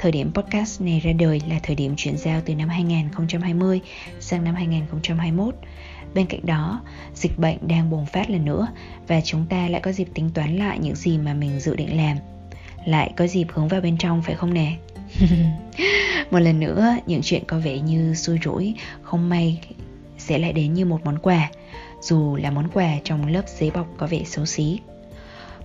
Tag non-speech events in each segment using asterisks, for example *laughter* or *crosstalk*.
Thời điểm podcast này ra đời là thời điểm chuyển giao từ năm 2020 sang năm 2021. Bên cạnh đó, dịch bệnh đang bùng phát lần nữa và chúng ta lại có dịp tính toán lại những gì mà mình dự định làm. Lại có dịp hướng vào bên trong phải không nè? *laughs* một lần nữa, những chuyện có vẻ như xui rủi, không may sẽ lại đến như một món quà, dù là món quà trong lớp giấy bọc có vẻ xấu xí.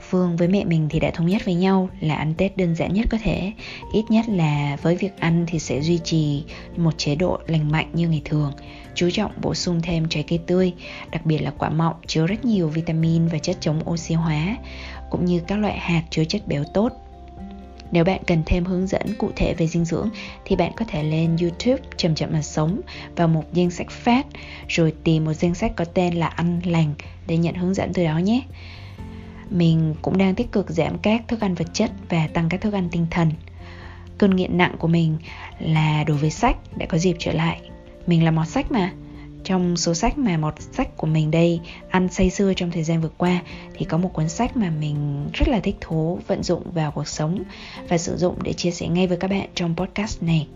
Phương với mẹ mình thì đã thống nhất với nhau là ăn Tết đơn giản nhất có thể. Ít nhất là với việc ăn thì sẽ duy trì một chế độ lành mạnh như ngày thường. Chú trọng bổ sung thêm trái cây tươi, đặc biệt là quả mọng chứa rất nhiều vitamin và chất chống oxy hóa Cũng như các loại hạt chứa chất béo tốt. Nếu bạn cần thêm hướng dẫn cụ thể về dinh dưỡng thì bạn có thể lên YouTube chậm chậm mà sống vào một danh sách phát rồi tìm một danh sách có tên là ăn lành để nhận hướng dẫn từ đó nhé mình cũng đang tích cực giảm các thức ăn vật chất và tăng các thức ăn tinh thần. Cơn nghiện nặng của mình là đối với sách đã có dịp trở lại. Mình là mọt sách mà. Trong số sách mà một sách của mình đây ăn say sưa trong thời gian vừa qua thì có một cuốn sách mà mình rất là thích thú vận dụng vào cuộc sống và sử dụng để chia sẻ ngay với các bạn trong podcast này.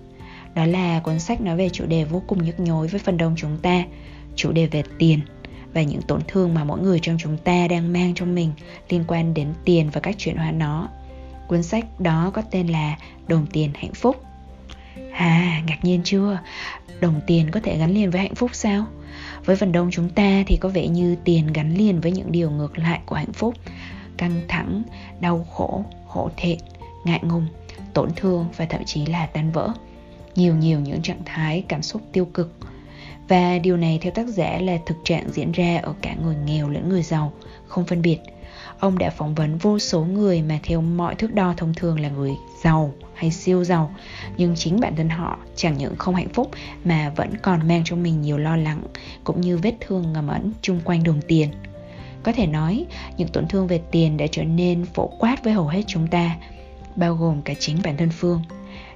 Đó là cuốn sách nói về chủ đề vô cùng nhức nhối với phần đông chúng ta, chủ đề về tiền và những tổn thương mà mỗi người trong chúng ta đang mang trong mình liên quan đến tiền và cách chuyển hóa nó. Cuốn sách đó có tên là Đồng tiền hạnh phúc. À, ngạc nhiên chưa? Đồng tiền có thể gắn liền với hạnh phúc sao? Với phần đông chúng ta thì có vẻ như tiền gắn liền với những điều ngược lại của hạnh phúc. Căng thẳng, đau khổ, hổ thẹn, ngại ngùng, tổn thương và thậm chí là tan vỡ. Nhiều nhiều những trạng thái cảm xúc tiêu cực và điều này theo tác giả là thực trạng diễn ra ở cả người nghèo lẫn người giàu, không phân biệt. Ông đã phỏng vấn vô số người mà theo mọi thước đo thông thường là người giàu hay siêu giàu, nhưng chính bản thân họ chẳng những không hạnh phúc mà vẫn còn mang trong mình nhiều lo lắng cũng như vết thương ngầm ẩn chung quanh đồng tiền. Có thể nói, những tổn thương về tiền đã trở nên phổ quát với hầu hết chúng ta, bao gồm cả chính bản thân Phương.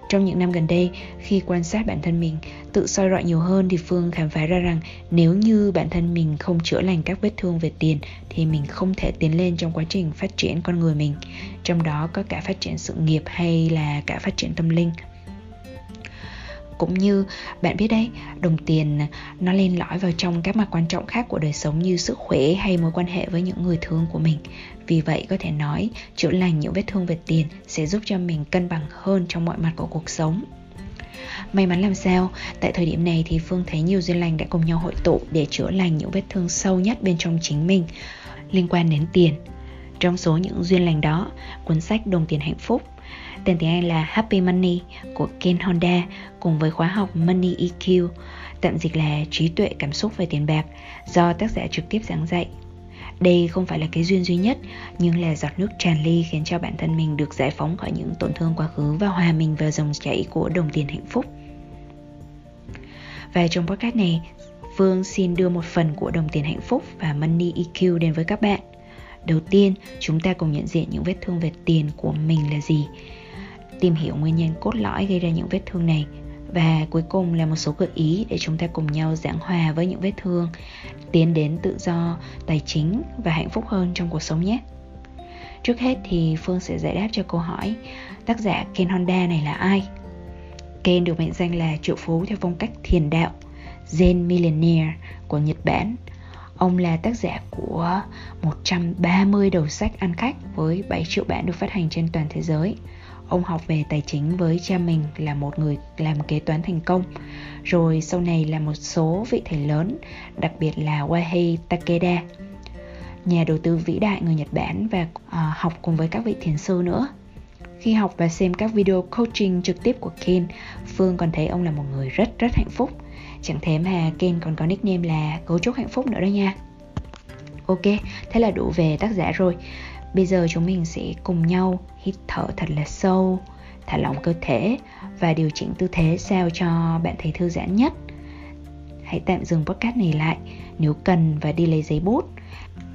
Trong những năm gần đây, khi quan sát bản thân mình, tự soi rọi nhiều hơn thì Phương khám phá ra rằng nếu như bản thân mình không chữa lành các vết thương về tiền thì mình không thể tiến lên trong quá trình phát triển con người mình. Trong đó có cả phát triển sự nghiệp hay là cả phát triển tâm linh cũng như bạn biết đấy đồng tiền nó lên lõi vào trong các mặt quan trọng khác của đời sống như sức khỏe hay mối quan hệ với những người thương của mình vì vậy có thể nói chữa lành những vết thương về tiền sẽ giúp cho mình cân bằng hơn trong mọi mặt của cuộc sống May mắn làm sao, tại thời điểm này thì Phương thấy nhiều duyên lành đã cùng nhau hội tụ để chữa lành những vết thương sâu nhất bên trong chính mình liên quan đến tiền. Trong số những duyên lành đó, cuốn sách Đồng tiền hạnh phúc Tên tiếng Anh là Happy Money của Ken Honda cùng với khóa học Money EQ, tạm dịch là trí tuệ cảm xúc về tiền bạc do tác giả trực tiếp giảng dạy. Đây không phải là cái duyên duy nhất, nhưng là giọt nước tràn ly khiến cho bản thân mình được giải phóng khỏi những tổn thương quá khứ và hòa mình vào dòng chảy của đồng tiền hạnh phúc. Và trong podcast này, Phương xin đưa một phần của đồng tiền hạnh phúc và Money EQ đến với các bạn. Đầu tiên, chúng ta cùng nhận diện những vết thương về tiền của mình là gì tìm hiểu nguyên nhân cốt lõi gây ra những vết thương này và cuối cùng là một số gợi ý để chúng ta cùng nhau giảng hòa với những vết thương tiến đến tự do, tài chính và hạnh phúc hơn trong cuộc sống nhé. Trước hết thì phương sẽ giải đáp cho câu hỏi, tác giả ken honda này là ai? Ken được mệnh danh là triệu phú theo phong cách thiền đạo, zen millionaire của nhật bản. Ông là tác giả của 130 đầu sách ăn khách với 7 triệu bản được phát hành trên toàn thế giới. Ông học về tài chính với cha mình là một người làm kế toán thành công Rồi sau này là một số vị thầy lớn Đặc biệt là Wahei Takeda Nhà đầu tư vĩ đại người Nhật Bản Và uh, học cùng với các vị thiền sư nữa khi học và xem các video coaching trực tiếp của Ken, Phương còn thấy ông là một người rất rất hạnh phúc. Chẳng thế mà Ken còn có nickname là cấu trúc hạnh phúc nữa đó nha. Ok, thế là đủ về tác giả rồi. Bây giờ chúng mình sẽ cùng nhau hít thở thật là sâu, thả lỏng cơ thể và điều chỉnh tư thế sao cho bạn thấy thư giãn nhất. Hãy tạm dừng podcast này lại nếu cần và đi lấy giấy bút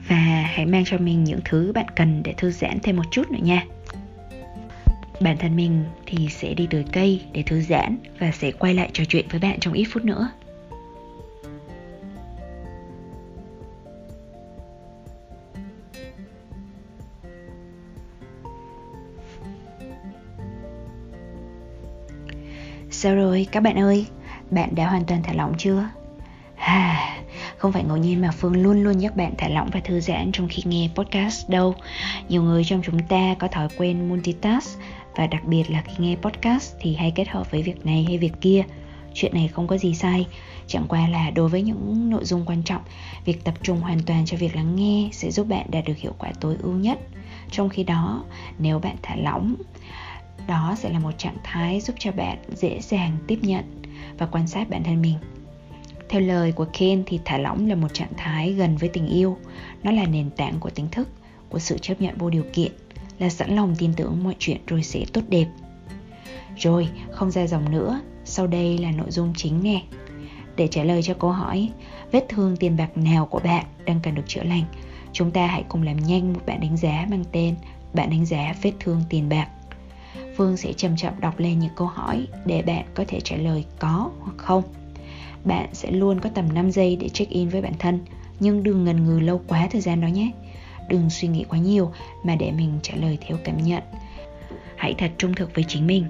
và hãy mang cho mình những thứ bạn cần để thư giãn thêm một chút nữa nha. Bản thân mình thì sẽ đi tới cây để thư giãn và sẽ quay lại trò chuyện với bạn trong ít phút nữa. Sao rồi các bạn ơi, bạn đã hoàn toàn thả lỏng chưa? À, không phải ngẫu nhiên mà Phương luôn luôn nhắc bạn thả lỏng và thư giãn trong khi nghe podcast đâu. Nhiều người trong chúng ta có thói quen multitask và đặc biệt là khi nghe podcast thì hay kết hợp với việc này hay việc kia. Chuyện này không có gì sai, chẳng qua là đối với những nội dung quan trọng, việc tập trung hoàn toàn cho việc lắng nghe sẽ giúp bạn đạt được hiệu quả tối ưu nhất. Trong khi đó, nếu bạn thả lỏng, đó sẽ là một trạng thái giúp cho bạn dễ dàng tiếp nhận và quan sát bản thân mình. Theo lời của Ken thì thả lỏng là một trạng thái gần với tình yêu. Nó là nền tảng của tính thức, của sự chấp nhận vô điều kiện, là sẵn lòng tin tưởng mọi chuyện rồi sẽ tốt đẹp. Rồi, không ra dòng nữa. Sau đây là nội dung chính nè. Để trả lời cho câu hỏi, vết thương tiền bạc nào của bạn đang cần được chữa lành, chúng ta hãy cùng làm nhanh một bản đánh giá mang tên bản đánh giá vết thương tiền bạc. Phương sẽ chậm chậm đọc lên những câu hỏi để bạn có thể trả lời có hoặc không. Bạn sẽ luôn có tầm 5 giây để check-in với bản thân, nhưng đừng ngần ngừ lâu quá thời gian đó nhé. Đừng suy nghĩ quá nhiều mà để mình trả lời theo cảm nhận. Hãy thật trung thực với chính mình.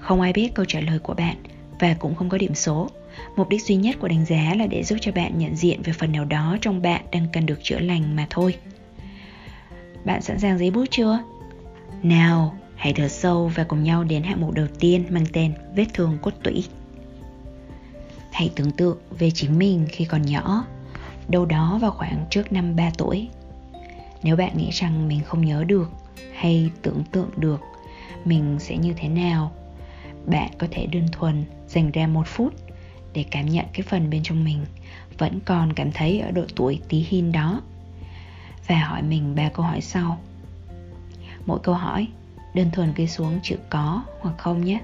Không ai biết câu trả lời của bạn và cũng không có điểm số. Mục đích duy nhất của đánh giá là để giúp cho bạn nhận diện về phần nào đó trong bạn đang cần được chữa lành mà thôi. Bạn sẵn sàng giấy bút chưa? Nào, Hãy thở sâu và cùng nhau đến hạng mục đầu tiên mang tên vết thương cốt tủy. Hãy tưởng tượng về chính mình khi còn nhỏ, đâu đó vào khoảng trước năm 3 tuổi. Nếu bạn nghĩ rằng mình không nhớ được hay tưởng tượng được mình sẽ như thế nào, bạn có thể đơn thuần dành ra một phút để cảm nhận cái phần bên trong mình vẫn còn cảm thấy ở độ tuổi tí hin đó và hỏi mình ba câu hỏi sau mỗi câu hỏi đơn thuần ghi xuống chữ có hoặc không nhé.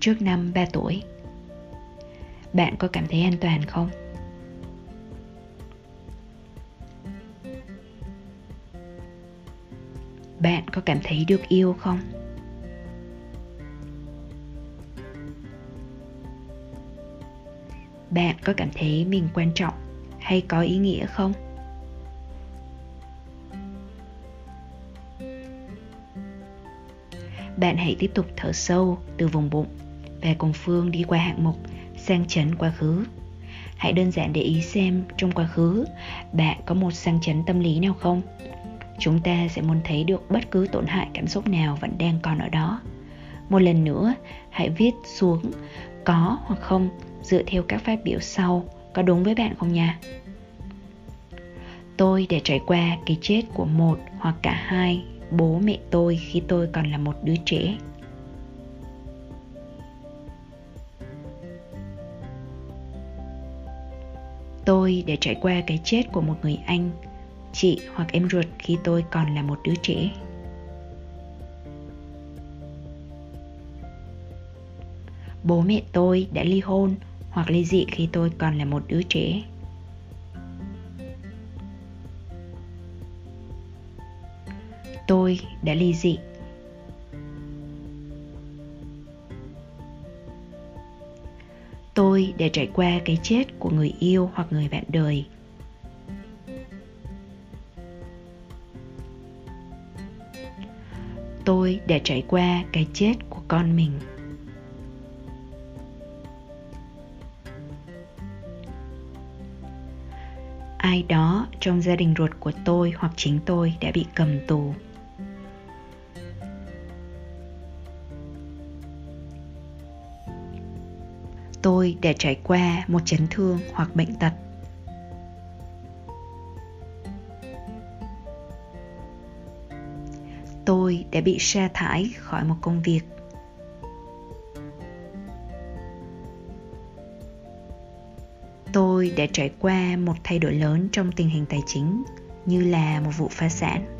Trước năm 3 tuổi, Bạn có cảm thấy an toàn không? Bạn có cảm thấy được yêu không? Bạn có cảm thấy mình quan trọng hay có ý nghĩa không? Bạn hãy tiếp tục thở sâu từ vùng bụng và cùng Phương đi qua hạng mục sang chấn quá khứ. Hãy đơn giản để ý xem trong quá khứ bạn có một sang chấn tâm lý nào không? Chúng ta sẽ muốn thấy được bất cứ tổn hại cảm xúc nào vẫn đang còn ở đó. Một lần nữa, hãy viết xuống có hoặc không dựa theo các phát biểu sau có đúng với bạn không nha? Tôi để trải qua cái chết của một hoặc cả hai bố mẹ tôi khi tôi còn là một đứa trẻ. Tôi để trải qua cái chết của một người anh, chị hoặc em ruột khi tôi còn là một đứa trẻ. Bố mẹ tôi đã ly hôn hoặc ly dị khi tôi còn là một đứa trẻ. Tôi đã ly dị. Tôi đã trải qua cái chết của người yêu hoặc người bạn đời. Tôi đã trải qua cái chết của con mình. Ai đó trong gia đình ruột của tôi hoặc chính tôi đã bị cầm tù. Tôi để trải qua một chấn thương hoặc bệnh tật. Tôi đã bị sa thải khỏi một công việc. Tôi đã trải qua một thay đổi lớn trong tình hình tài chính, như là một vụ phá sản.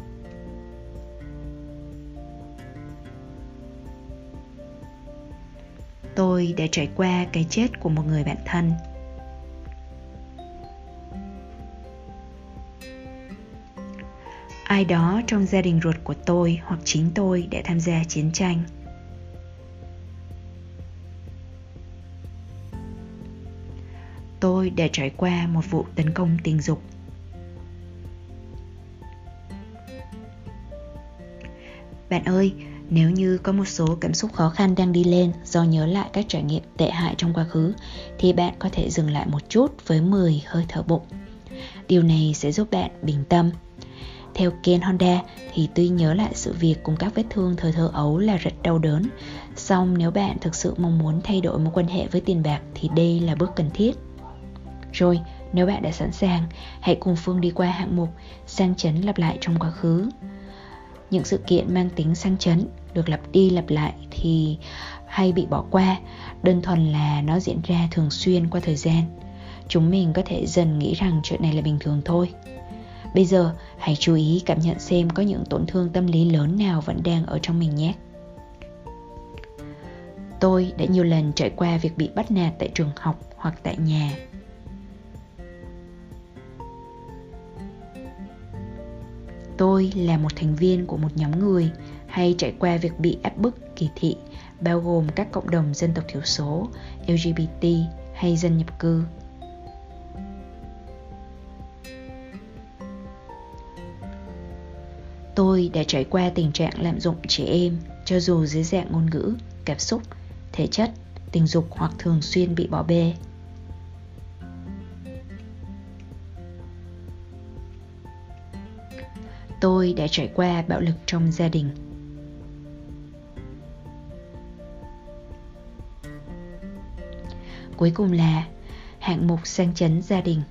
Tôi đã trải qua cái chết của một người bạn thân. Ai đó trong gia đình ruột của tôi hoặc chính tôi đã tham gia chiến tranh. Tôi đã trải qua một vụ tấn công tình dục. Bạn ơi nếu như có một số cảm xúc khó khăn đang đi lên do nhớ lại các trải nghiệm tệ hại trong quá khứ thì bạn có thể dừng lại một chút với 10 hơi thở bụng. Điều này sẽ giúp bạn bình tâm. Theo Ken Honda thì tuy nhớ lại sự việc cùng các vết thương thời thơ ấu là rất đau đớn, song nếu bạn thực sự mong muốn thay đổi mối quan hệ với tiền bạc thì đây là bước cần thiết. Rồi, nếu bạn đã sẵn sàng, hãy cùng Phương đi qua hạng mục sang chấn lặp lại trong quá khứ. Những sự kiện mang tính sang chấn được lặp đi lặp lại thì hay bị bỏ qua, đơn thuần là nó diễn ra thường xuyên qua thời gian. Chúng mình có thể dần nghĩ rằng chuyện này là bình thường thôi. Bây giờ, hãy chú ý cảm nhận xem có những tổn thương tâm lý lớn nào vẫn đang ở trong mình nhé. Tôi đã nhiều lần trải qua việc bị bắt nạt tại trường học hoặc tại nhà tôi là một thành viên của một nhóm người hay trải qua việc bị áp bức kỳ thị, bao gồm các cộng đồng dân tộc thiểu số lgbt hay dân nhập cư. Tôi đã trải qua tình trạng lạm dụng trẻ em, cho dù dưới dạng ngôn ngữ, cảm xúc, thể chất, tình dục hoặc thường xuyên bị bỏ bê. Tôi đã trải qua bạo lực trong gia đình. Cuối cùng là hạng mục sang chấn gia đình.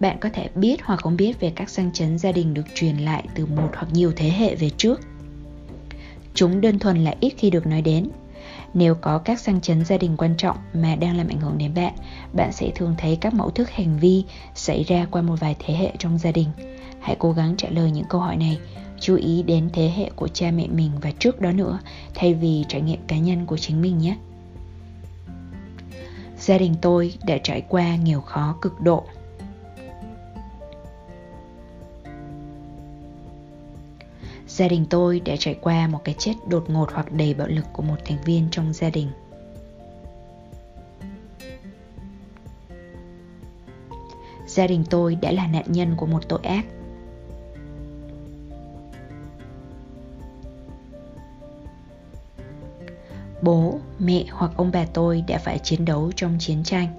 Bạn có thể biết hoặc không biết về các sang chấn gia đình được truyền lại từ một hoặc nhiều thế hệ về trước. Chúng đơn thuần là ít khi được nói đến. Nếu có các sang chấn gia đình quan trọng mà đang làm ảnh hưởng đến bạn bạn sẽ thường thấy các mẫu thức hành vi xảy ra qua một vài thế hệ trong gia đình. Hãy cố gắng trả lời những câu hỏi này, chú ý đến thế hệ của cha mẹ mình và trước đó nữa, thay vì trải nghiệm cá nhân của chính mình nhé. Gia đình tôi đã trải qua nghèo khó cực độ. Gia đình tôi đã trải qua một cái chết đột ngột hoặc đầy bạo lực của một thành viên trong gia đình. Gia đình tôi đã là nạn nhân của một tội ác bố, mẹ hoặc ông bà tôi đã phải chiến đấu trong chiến tranh.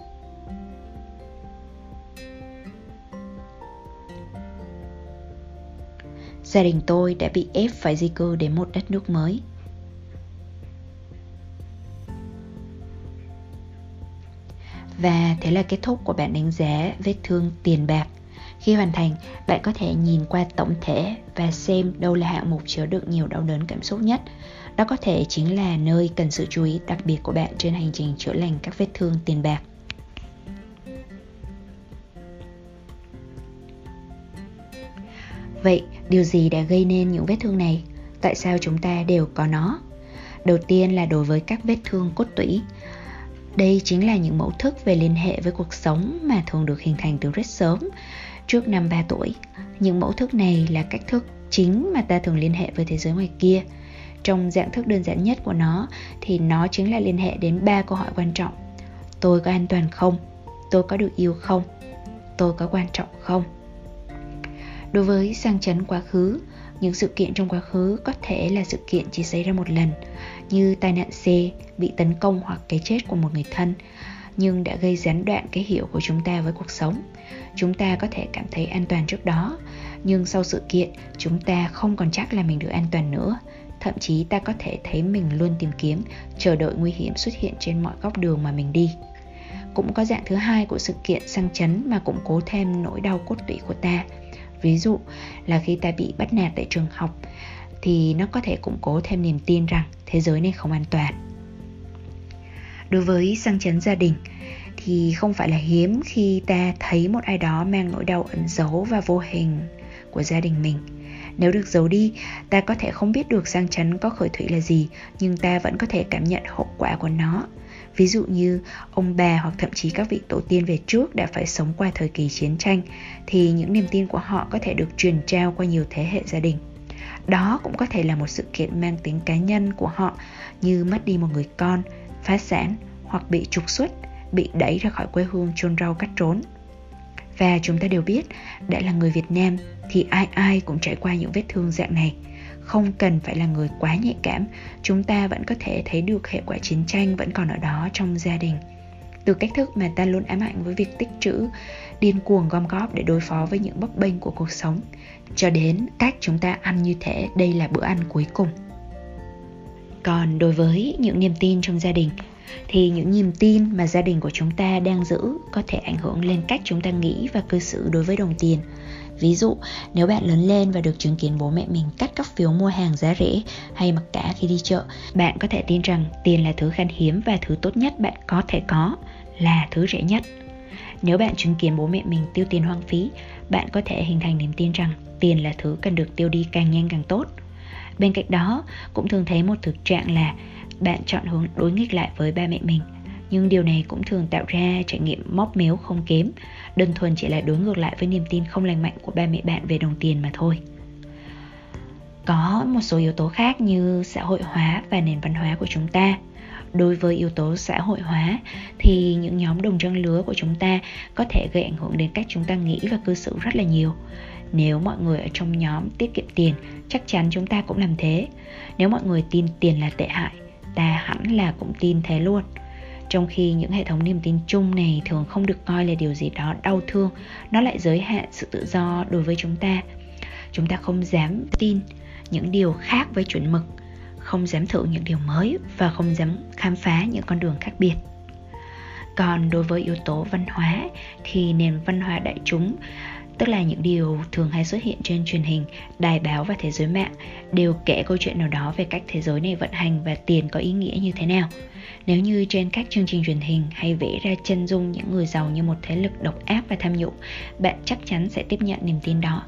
Gia đình tôi đã bị ép phải di cư đến một đất nước mới. Và thế là kết thúc của bản đánh giá vết thương tiền bạc. Khi hoàn thành, bạn có thể nhìn qua tổng thể và xem đâu là hạng mục chứa đựng nhiều đau đớn cảm xúc nhất đó có thể chính là nơi cần sự chú ý đặc biệt của bạn trên hành trình chữa lành các vết thương tiền bạc. Vậy, điều gì đã gây nên những vết thương này? Tại sao chúng ta đều có nó? Đầu tiên là đối với các vết thương cốt tủy. Đây chính là những mẫu thức về liên hệ với cuộc sống mà thường được hình thành từ rất sớm, trước năm 3 tuổi. Những mẫu thức này là cách thức chính mà ta thường liên hệ với thế giới ngoài kia – trong dạng thức đơn giản nhất của nó, thì nó chính là liên hệ đến ba câu hỏi quan trọng. Tôi có an toàn không? Tôi có được yêu không? Tôi có quan trọng không? Đối với sang chấn quá khứ, những sự kiện trong quá khứ có thể là sự kiện chỉ xảy ra một lần, như tai nạn xe bị tấn công hoặc cái chết của một người thân, nhưng đã gây gián đoạn cái hiểu của chúng ta với cuộc sống. Chúng ta có thể cảm thấy an toàn trước đó, nhưng sau sự kiện, chúng ta không còn chắc là mình được an toàn nữa thậm chí ta có thể thấy mình luôn tìm kiếm, chờ đợi nguy hiểm xuất hiện trên mọi góc đường mà mình đi. Cũng có dạng thứ hai của sự kiện sang chấn mà củng cố thêm nỗi đau cốt tủy của ta. Ví dụ là khi ta bị bắt nạt tại trường học, thì nó có thể củng cố thêm niềm tin rằng thế giới này không an toàn. Đối với sang chấn gia đình, thì không phải là hiếm khi ta thấy một ai đó mang nỗi đau ẩn giấu và vô hình của gia đình mình. Nếu được giấu đi, ta có thể không biết được sang chấn có khởi thủy là gì, nhưng ta vẫn có thể cảm nhận hậu quả của nó. Ví dụ như ông bà hoặc thậm chí các vị tổ tiên về trước đã phải sống qua thời kỳ chiến tranh, thì những niềm tin của họ có thể được truyền trao qua nhiều thế hệ gia đình. Đó cũng có thể là một sự kiện mang tính cá nhân của họ như mất đi một người con, phá sản hoặc bị trục xuất, bị đẩy ra khỏi quê hương chôn rau cắt trốn. Và chúng ta đều biết, đã là người Việt Nam thì ai ai cũng trải qua những vết thương dạng này. Không cần phải là người quá nhạy cảm, chúng ta vẫn có thể thấy được hệ quả chiến tranh vẫn còn ở đó trong gia đình. Từ cách thức mà ta luôn ám ảnh với việc tích trữ, điên cuồng gom góp để đối phó với những bấp bênh của cuộc sống, cho đến cách chúng ta ăn như thế đây là bữa ăn cuối cùng. Còn đối với những niềm tin trong gia đình, thì những niềm tin mà gia đình của chúng ta đang giữ có thể ảnh hưởng lên cách chúng ta nghĩ và cư xử đối với đồng tiền Ví dụ, nếu bạn lớn lên và được chứng kiến bố mẹ mình cắt các phiếu mua hàng giá rẻ hay mặc cả khi đi chợ, bạn có thể tin rằng tiền là thứ khan hiếm và thứ tốt nhất bạn có thể có là thứ rẻ nhất. Nếu bạn chứng kiến bố mẹ mình tiêu tiền hoang phí, bạn có thể hình thành niềm tin rằng tiền là thứ cần được tiêu đi càng nhanh càng tốt. Bên cạnh đó, cũng thường thấy một thực trạng là bạn chọn hướng đối nghịch lại với ba mẹ mình. Nhưng điều này cũng thường tạo ra trải nghiệm móc méo không kém, đơn thuần chỉ là đối ngược lại với niềm tin không lành mạnh của ba mẹ bạn về đồng tiền mà thôi. Có một số yếu tố khác như xã hội hóa và nền văn hóa của chúng ta. Đối với yếu tố xã hội hóa thì những nhóm đồng trang lứa của chúng ta có thể gây ảnh hưởng đến cách chúng ta nghĩ và cư xử rất là nhiều. Nếu mọi người ở trong nhóm tiết kiệm tiền, chắc chắn chúng ta cũng làm thế. Nếu mọi người tin tiền là tệ hại ta hẳn là cũng tin thế luôn. Trong khi những hệ thống niềm tin chung này thường không được coi là điều gì đó đau thương, nó lại giới hạn sự tự do đối với chúng ta. Chúng ta không dám tin những điều khác với chuẩn mực, không dám thử những điều mới và không dám khám phá những con đường khác biệt. Còn đối với yếu tố văn hóa thì nền văn hóa đại chúng tức là những điều thường hay xuất hiện trên truyền hình, đài báo và thế giới mạng đều kể câu chuyện nào đó về cách thế giới này vận hành và tiền có ý nghĩa như thế nào. Nếu như trên các chương trình truyền hình hay vẽ ra chân dung những người giàu như một thế lực độc ác và tham nhũng, bạn chắc chắn sẽ tiếp nhận niềm tin đó.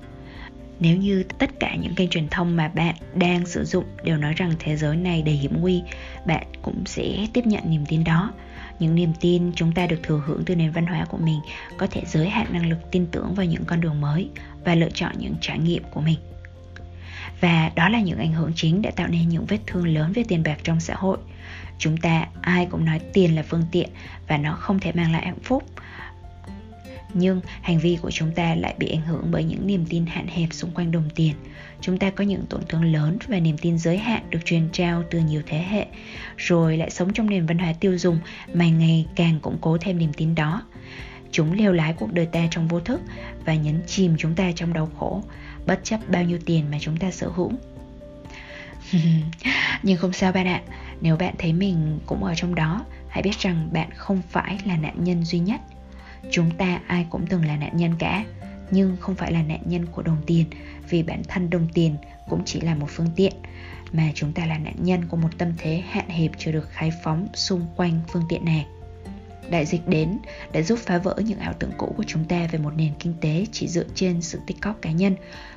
Nếu như tất cả những kênh truyền thông mà bạn đang sử dụng đều nói rằng thế giới này đầy hiểm nguy, bạn cũng sẽ tiếp nhận niềm tin đó những niềm tin chúng ta được thừa hưởng từ nền văn hóa của mình có thể giới hạn năng lực tin tưởng vào những con đường mới và lựa chọn những trải nghiệm của mình. Và đó là những ảnh hưởng chính đã tạo nên những vết thương lớn về tiền bạc trong xã hội. Chúng ta, ai cũng nói tiền là phương tiện và nó không thể mang lại hạnh phúc nhưng hành vi của chúng ta lại bị ảnh hưởng bởi những niềm tin hạn hẹp xung quanh đồng tiền. Chúng ta có những tổn thương lớn và niềm tin giới hạn được truyền trao từ nhiều thế hệ, rồi lại sống trong nền văn hóa tiêu dùng mà ngày càng củng cố thêm niềm tin đó. Chúng leo lái cuộc đời ta trong vô thức và nhấn chìm chúng ta trong đau khổ, bất chấp bao nhiêu tiền mà chúng ta sở hữu. *laughs* Nhưng không sao bạn ạ, nếu bạn thấy mình cũng ở trong đó, hãy biết rằng bạn không phải là nạn nhân duy nhất chúng ta ai cũng từng là nạn nhân cả, nhưng không phải là nạn nhân của đồng tiền, vì bản thân đồng tiền cũng chỉ là một phương tiện, mà chúng ta là nạn nhân của một tâm thế hạn hẹp chưa được khai phóng xung quanh phương tiện này. Đại dịch đến đã giúp phá vỡ những ảo tưởng cũ của chúng ta về một nền kinh tế chỉ dựa trên sự tích cóp cá nhân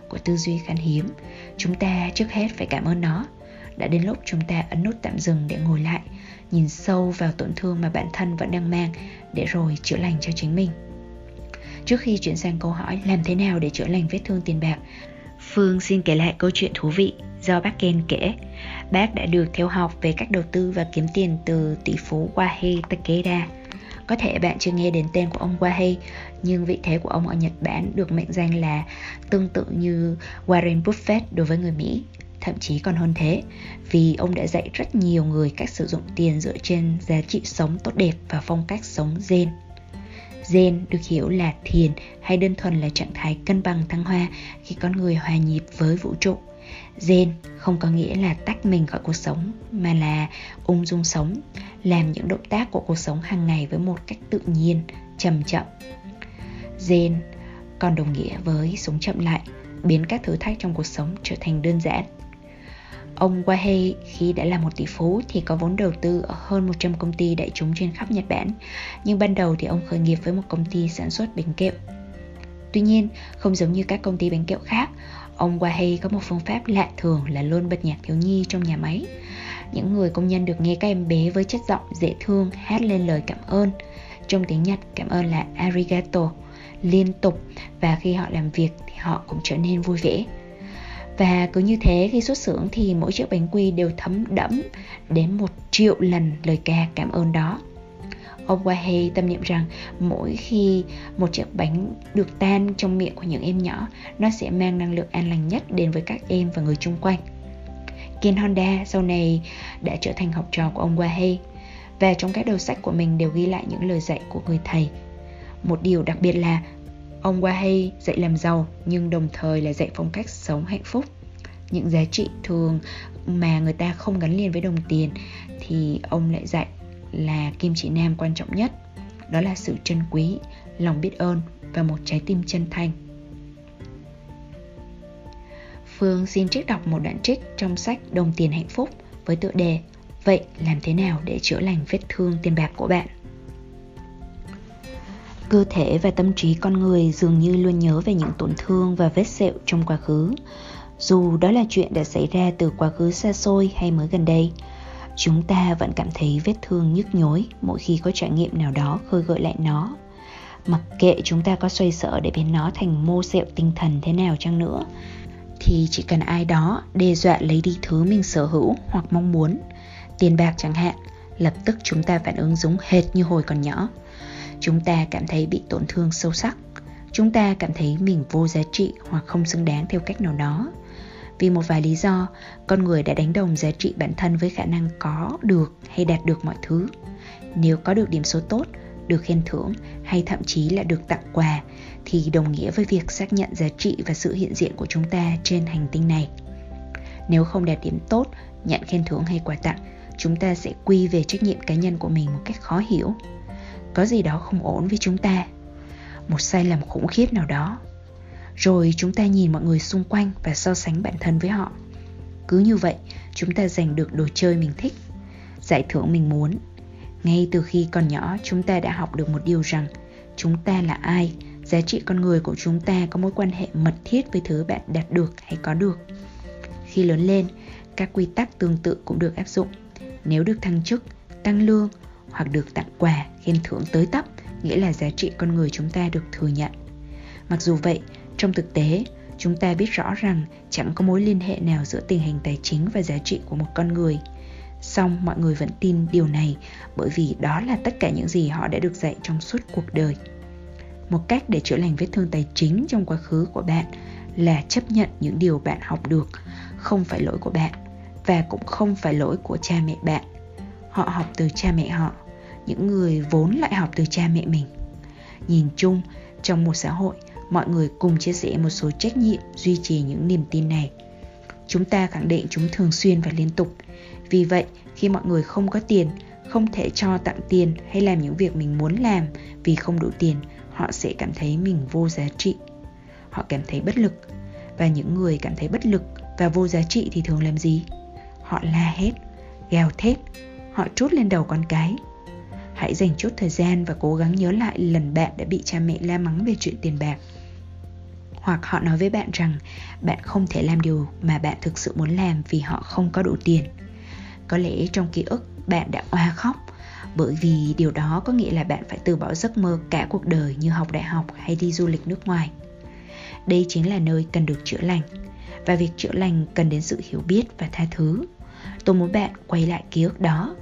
của tư duy khan hiếm. Chúng ta trước hết phải cảm ơn nó. Đã đến lúc chúng ta ấn nút tạm dừng để ngồi lại nhìn sâu vào tổn thương mà bản thân vẫn đang mang để rồi chữa lành cho chính mình trước khi chuyển sang câu hỏi làm thế nào để chữa lành vết thương tiền bạc Phương xin kể lại câu chuyện thú vị do bác Ken kể. Bác đã được theo học về cách đầu tư và kiếm tiền từ tỷ phú Wahei Takeda. Có thể bạn chưa nghe đến tên của ông Wahei, nhưng vị thế của ông ở Nhật Bản được mệnh danh là tương tự như Warren Buffett đối với người Mỹ thậm chí còn hơn thế vì ông đã dạy rất nhiều người cách sử dụng tiền dựa trên giá trị sống tốt đẹp và phong cách sống zen Zen được hiểu là thiền hay đơn thuần là trạng thái cân bằng thăng hoa khi con người hòa nhịp với vũ trụ. Zen không có nghĩa là tách mình khỏi cuộc sống mà là ung dung sống, làm những động tác của cuộc sống hàng ngày với một cách tự nhiên, chậm chậm. Zen còn đồng nghĩa với sống chậm lại, biến các thử thách trong cuộc sống trở thành đơn giản Ông Wahei khi đã là một tỷ phú thì có vốn đầu tư ở hơn 100 công ty đại chúng trên khắp Nhật Bản. Nhưng ban đầu thì ông khởi nghiệp với một công ty sản xuất bánh kẹo. Tuy nhiên, không giống như các công ty bánh kẹo khác, ông Wahe có một phương pháp lạ thường là luôn bật nhạc thiếu nhi trong nhà máy. Những người công nhân được nghe các em bé với chất giọng dễ thương hát lên lời cảm ơn. Trong tiếng Nhật, cảm ơn là arigato, liên tục và khi họ làm việc thì họ cũng trở nên vui vẻ. Và cứ như thế khi xuất xưởng thì mỗi chiếc bánh quy đều thấm đẫm đến một triệu lần lời ca cảm ơn đó. Ông Wahey tâm niệm rằng mỗi khi một chiếc bánh được tan trong miệng của những em nhỏ, nó sẽ mang năng lượng an lành nhất đến với các em và người chung quanh. Ken Honda sau này đã trở thành học trò của ông Wahey và trong các đầu sách của mình đều ghi lại những lời dạy của người thầy. Một điều đặc biệt là ông Wahey dạy làm giàu, nhưng đồng thời là dạy phong cách sống hạnh phúc. Những giá trị thường mà người ta không gắn liền với đồng tiền thì ông lại dạy là kim chỉ nam quan trọng nhất. Đó là sự trân quý, lòng biết ơn và một trái tim chân thành. Phương xin trích đọc một đoạn trích trong sách đồng tiền hạnh phúc với tựa đề vậy làm thế nào để chữa lành vết thương tiền bạc của bạn? Cơ thể và tâm trí con người dường như luôn nhớ về những tổn thương và vết sẹo trong quá khứ. Dù đó là chuyện đã xảy ra từ quá khứ xa xôi hay mới gần đây, chúng ta vẫn cảm thấy vết thương nhức nhối mỗi khi có trải nghiệm nào đó khơi gợi lại nó. Mặc kệ chúng ta có xoay sở để biến nó thành mô sẹo tinh thần thế nào chăng nữa, thì chỉ cần ai đó đe dọa lấy đi thứ mình sở hữu hoặc mong muốn, tiền bạc chẳng hạn, lập tức chúng ta phản ứng giống hệt như hồi còn nhỏ chúng ta cảm thấy bị tổn thương sâu sắc chúng ta cảm thấy mình vô giá trị hoặc không xứng đáng theo cách nào đó vì một vài lý do, con người đã đánh đồng giá trị bản thân với khả năng có được hay đạt được mọi thứ. Nếu có được điểm số tốt, được khen thưởng hay thậm chí là được tặng quà thì đồng nghĩa với việc xác nhận giá trị và sự hiện diện của chúng ta trên hành tinh này. Nếu không đạt điểm tốt, nhận khen thưởng hay quà tặng, chúng ta sẽ quy về trách nhiệm cá nhân của mình một cách khó hiểu. Có gì đó không ổn với chúng ta. Một sai lầm khủng khiếp nào đó. Rồi chúng ta nhìn mọi người xung quanh và so sánh bản thân với họ. Cứ như vậy, chúng ta giành được đồ chơi mình thích. Giải thưởng mình muốn. Ngay từ khi còn nhỏ, chúng ta đã học được một điều rằng chúng ta là ai, giá trị con người của chúng ta có mối quan hệ mật thiết với thứ bạn đạt được hay có được. Khi lớn lên, các quy tắc tương tự cũng được áp dụng. Nếu được thăng chức, tăng lương hoặc được tặng quà khen thưởng tới tấp nghĩa là giá trị con người chúng ta được thừa nhận mặc dù vậy trong thực tế, chúng ta biết rõ rằng chẳng có mối liên hệ nào giữa tình hình tài chính và giá trị của một con người. Song mọi người vẫn tin điều này bởi vì đó là tất cả những gì họ đã được dạy trong suốt cuộc đời. Một cách để chữa lành vết thương tài chính trong quá khứ của bạn là chấp nhận những điều bạn học được không phải lỗi của bạn và cũng không phải lỗi của cha mẹ bạn. Họ học từ cha mẹ họ, những người vốn lại học từ cha mẹ mình. Nhìn chung, trong một xã hội, mọi người cùng chia sẻ một số trách nhiệm duy trì những niềm tin này. Chúng ta khẳng định chúng thường xuyên và liên tục. Vì vậy, khi mọi người không có tiền, không thể cho tặng tiền hay làm những việc mình muốn làm vì không đủ tiền, họ sẽ cảm thấy mình vô giá trị. Họ cảm thấy bất lực. Và những người cảm thấy bất lực và vô giá trị thì thường làm gì? Họ la hét, gào thét, họ trút lên đầu con cái. Hãy dành chút thời gian và cố gắng nhớ lại lần bạn đã bị cha mẹ la mắng về chuyện tiền bạc. Hoặc họ nói với bạn rằng, bạn không thể làm điều mà bạn thực sự muốn làm vì họ không có đủ tiền. Có lẽ trong ký ức, bạn đã oa khóc, bởi vì điều đó có nghĩa là bạn phải từ bỏ giấc mơ cả cuộc đời như học đại học hay đi du lịch nước ngoài. Đây chính là nơi cần được chữa lành, và việc chữa lành cần đến sự hiểu biết và tha thứ. Tôi muốn bạn quay lại ký ức đó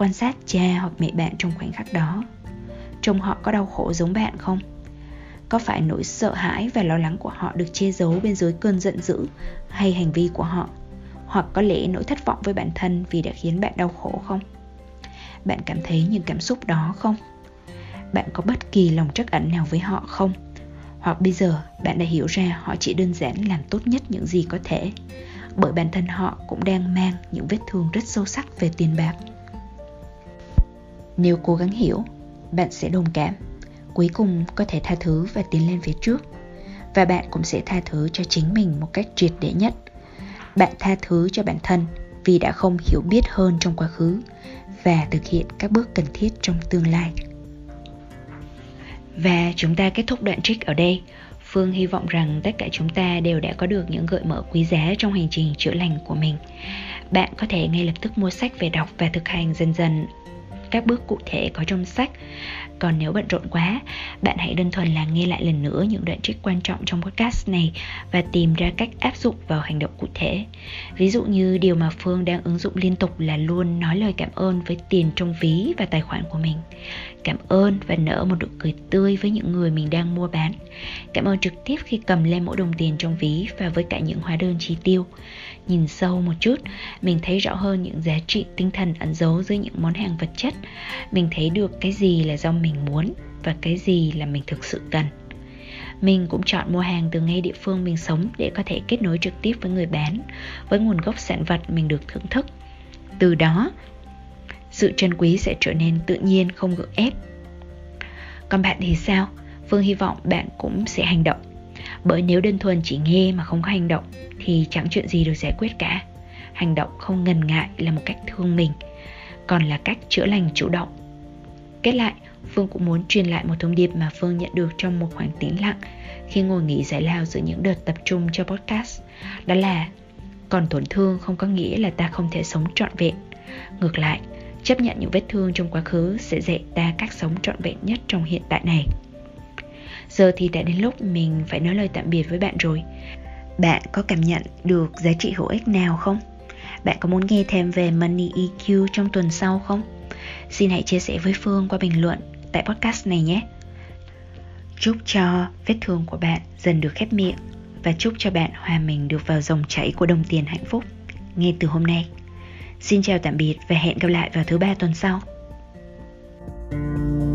quan sát cha hoặc mẹ bạn trong khoảnh khắc đó. Trông họ có đau khổ giống bạn không? Có phải nỗi sợ hãi và lo lắng của họ được che giấu bên dưới cơn giận dữ hay hành vi của họ? Hoặc có lẽ nỗi thất vọng với bản thân vì đã khiến bạn đau khổ không? Bạn cảm thấy những cảm xúc đó không? Bạn có bất kỳ lòng trắc ẩn nào với họ không? Hoặc bây giờ bạn đã hiểu ra họ chỉ đơn giản làm tốt nhất những gì có thể, bởi bản thân họ cũng đang mang những vết thương rất sâu sắc về tiền bạc nếu cố gắng hiểu, bạn sẽ đồng cảm. Cuối cùng có thể tha thứ và tiến lên phía trước. Và bạn cũng sẽ tha thứ cho chính mình một cách triệt để nhất. Bạn tha thứ cho bản thân vì đã không hiểu biết hơn trong quá khứ và thực hiện các bước cần thiết trong tương lai. Và chúng ta kết thúc đoạn trích ở đây. Phương hy vọng rằng tất cả chúng ta đều đã có được những gợi mở quý giá trong hành trình chữa lành của mình. Bạn có thể ngay lập tức mua sách về đọc và thực hành dần dần các bước cụ thể có trong sách. Còn nếu bận rộn quá, bạn hãy đơn thuần là nghe lại lần nữa những đoạn trích quan trọng trong podcast này và tìm ra cách áp dụng vào hành động cụ thể. Ví dụ như điều mà phương đang ứng dụng liên tục là luôn nói lời cảm ơn với tiền trong ví và tài khoản của mình cảm ơn và nở một nụ cười tươi với những người mình đang mua bán. Cảm ơn trực tiếp khi cầm lên mỗi đồng tiền trong ví và với cả những hóa đơn chi tiêu. Nhìn sâu một chút, mình thấy rõ hơn những giá trị tinh thần ẩn giấu dưới những món hàng vật chất. Mình thấy được cái gì là do mình muốn và cái gì là mình thực sự cần. Mình cũng chọn mua hàng từ ngay địa phương mình sống để có thể kết nối trực tiếp với người bán. Với nguồn gốc sản vật mình được thưởng thức. Từ đó sự trân quý sẽ trở nên tự nhiên không gượng ép. Còn bạn thì sao? Phương hy vọng bạn cũng sẽ hành động. Bởi nếu đơn thuần chỉ nghe mà không có hành động, thì chẳng chuyện gì được giải quyết cả. Hành động không ngần ngại là một cách thương mình, còn là cách chữa lành chủ động. Kết lại, phương cũng muốn truyền lại một thông điệp mà phương nhận được trong một khoảng tĩnh lặng khi ngồi nghỉ giải lao giữa những đợt tập trung cho podcast. Đó là, còn tổn thương không có nghĩa là ta không thể sống trọn vẹn. Ngược lại chấp nhận những vết thương trong quá khứ sẽ dạy ta cách sống trọn vẹn nhất trong hiện tại này. Giờ thì đã đến lúc mình phải nói lời tạm biệt với bạn rồi. Bạn có cảm nhận được giá trị hữu ích nào không? Bạn có muốn nghe thêm về money eq trong tuần sau không? Xin hãy chia sẻ với phương qua bình luận tại podcast này nhé. Chúc cho vết thương của bạn dần được khép miệng và chúc cho bạn hòa mình được vào dòng chảy của đồng tiền hạnh phúc. Ngay từ hôm nay xin chào tạm biệt và hẹn gặp lại vào thứ ba tuần sau. thank you